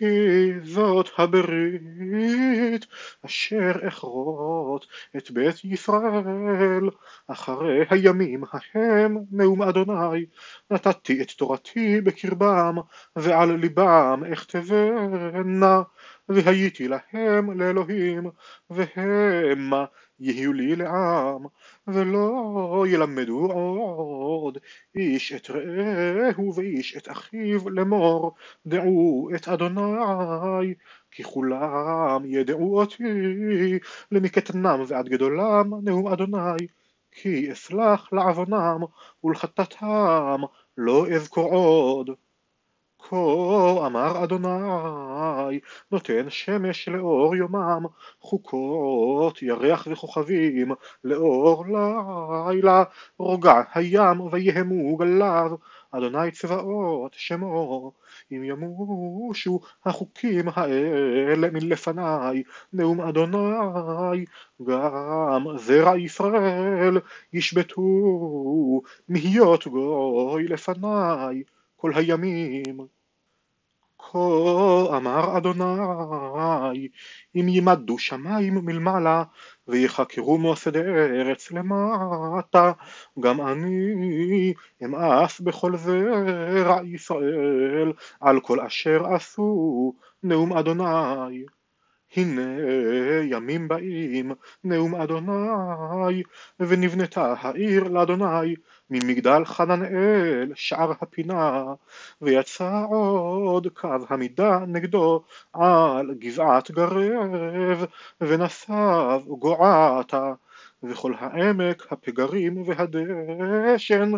כי זאת הברית אשר אכרות את בית ישראל. אחרי הימים ההם נאום אדוני נתתי את תורתי בקרבם ועל ליבם אכתבנה והייתי להם לאלוהים והמה יהיו לי לעם ולא ילמדו עוד. איש את רעהו ואיש את אחיו לאמור דעו את אדוני כי כולם ידעו אותי. למקטנם ועד גדולם נאום אדוני כי אסלח לעוונם ולחטאתם לא אזכור עוד כה אמר אדוני נותן שמש לאור יומם חוקות ירח וכוכבים לאור לילה. רוגע הים ויהמו גליו אדוני צבאות שמו אם ימושו החוקים האלה מלפניי נאום אדוני גם זרע ישראל ישבתו מהיות גוי לפניי כל הימים. כה אמר אדוני אם ימדו שמים מלמעלה ויחקרו מוסד ארץ למטה גם אני אמאס בכל זרע ישראל על כל אשר עשו נאום אדוני הנה ימים באים נאום אדוני ונבנתה העיר לאדוני ממגדל חננאל שער הפינה ויצא עוד קו המידה נגדו על גבעת גרב ונסב גועתה וכל העמק הפגרים והדשן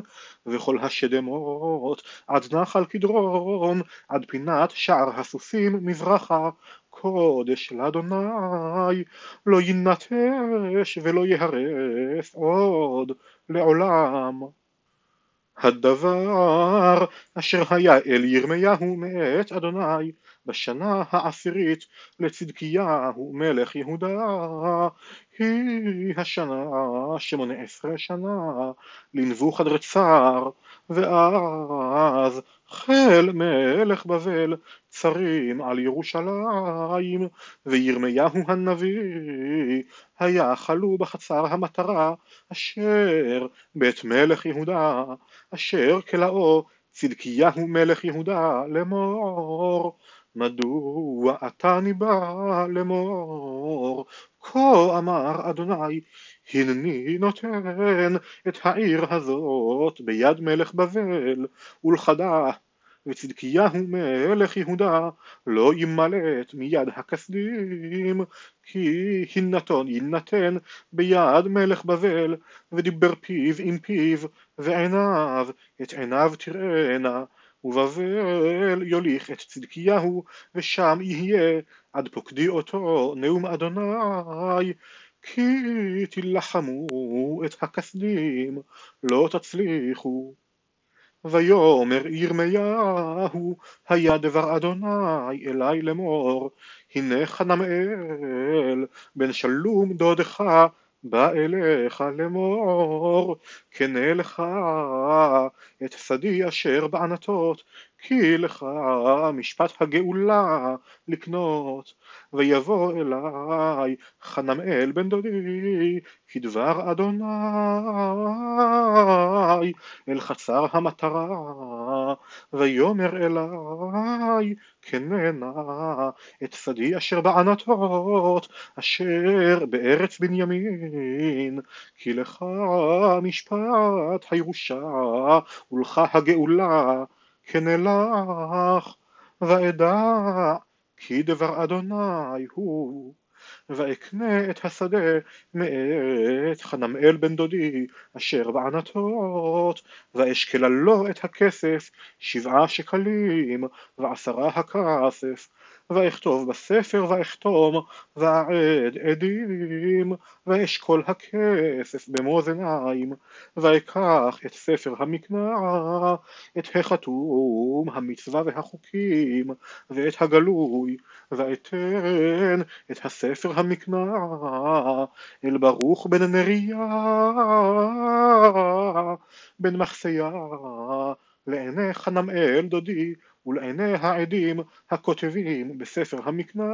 וכל השדמות עד נחל קדרון עד פינת שער הסוסים מזרחה קודש לאדוני לא יינטש ולא יהרס עוד לעולם. הדבר אשר היה אל ירמיהו מאת אדוני בשנה העשירית לצדקיהו מלך יהודה היא השנה שמונה עשרה שנה לנבוכדרצר ואז חל מלך בבל צרים על ירושלים וירמיהו הנביא היה חלו בחצר המטרה אשר בית מלך יהודה אשר כלאו צדקיהו מלך יהודה לאמור מדוע אתה ניבא לאמור כה אמר אדוני הנני נותן את העיר הזאת ביד מלך בבל ולכדה וצדקיהו מלך יהודה לא ימלט מיד הכסדים כי הינתון יינתן ביד מלך בבל ודיבר פיו עם פיו ועיניו את עיניו תראינה ובבל יוליך את צדקיהו ושם יהיה עד פוקדי אותו נאום אדוני כי תילחמו את הכסדים לא תצליחו. ויאמר ירמיהו היה דבר אדוני אלי לאמור הנה חנמאל בן שלום דודך בא אליך לאמור קנה לך את שדי אשר בענתות כי לך משפט הגאולה לקנות ויבוא אלי חנמאל בן דודי כדבר אדוני אל חצר המטרה ויאמר אלי כננה את שדי אשר בענתות אשר בארץ בנימין כי לך משפט הירושה ולך הגאולה כן אלך ואדע כי דבר אדוני הוא ואקנה את השדה מאת חנמאל בן דודי אשר בענתות ואשקלה לו את הכסף שבעה שקלים ועשרה הכסף ואכתוב בספר ואכתום ואעד עדים ואשכול הכסף במאזניים ואקח את ספר המקנא את החתום המצווה והחוקים ואת הגלוי ואתן את הספר המקנא אל ברוך בן נריה בן מחסיה לעיני חנמאל דודי ולעיני העדים הכותבים בספר המקנא,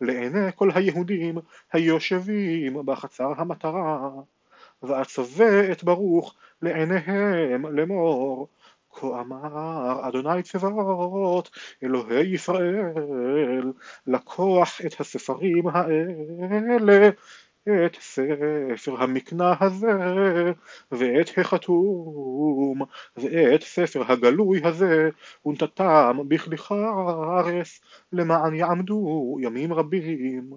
לעיני כל היהודים היושבים בחצר המטרה, ואצווה את ברוך לעיניהם לאמור כה אמר אדוני צבאות אלוהי ישראל לקוח את הספרים האלה את ספר המקנא הזה ואת החתום ואת ספר הגלוי הזה ונתתם בכלי חרס למען יעמדו ימים רבים.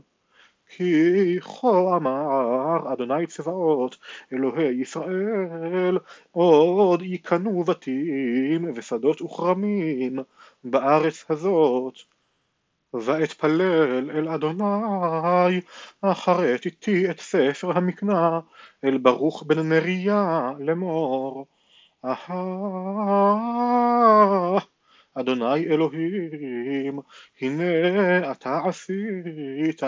כי כה אמר אדוני צבאות אלוהי ישראל עוד יקנו בתים ושדות וכרמים בארץ הזאת ואתפלל אל אדוני אחרת איתי את ספר המקנא אל ברוך בן נריה לאמור. אהה אדוני אלוהים, הנה אתה עשית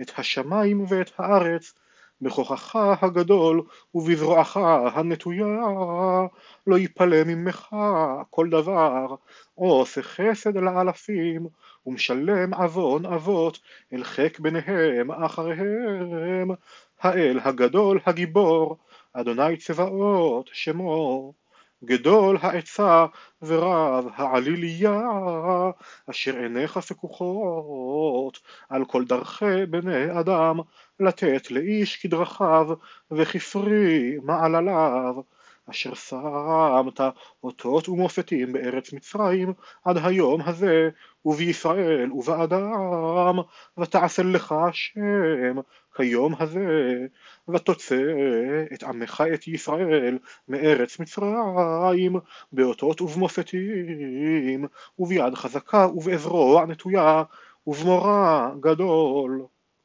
את השמיים ואת הארץ בכוחך הגדול ובזרועך הנטויה. לא יפלא ממך כל דבר עושה חסד לאלפים ומשלם עוון אבות אל חיק בניהם אחריהם. האל הגדול הגיבור אדוני צבאות שמו. גדול העצה ורב העליליה, אשר עיניך פקוחות על כל דרכי בני אדם, לתת לאיש כדרכיו וכפרי מעלליו, אשר שמת אותות ומופתים בארץ מצרים עד היום הזה, ובישראל ובאדם, ותעשה לך השם כיום הזה, ותוצא את עמך את ישראל מארץ מצרים, באותות ובמופתים, וביד חזקה ובאזרוע נטויה, ובמורא גדול.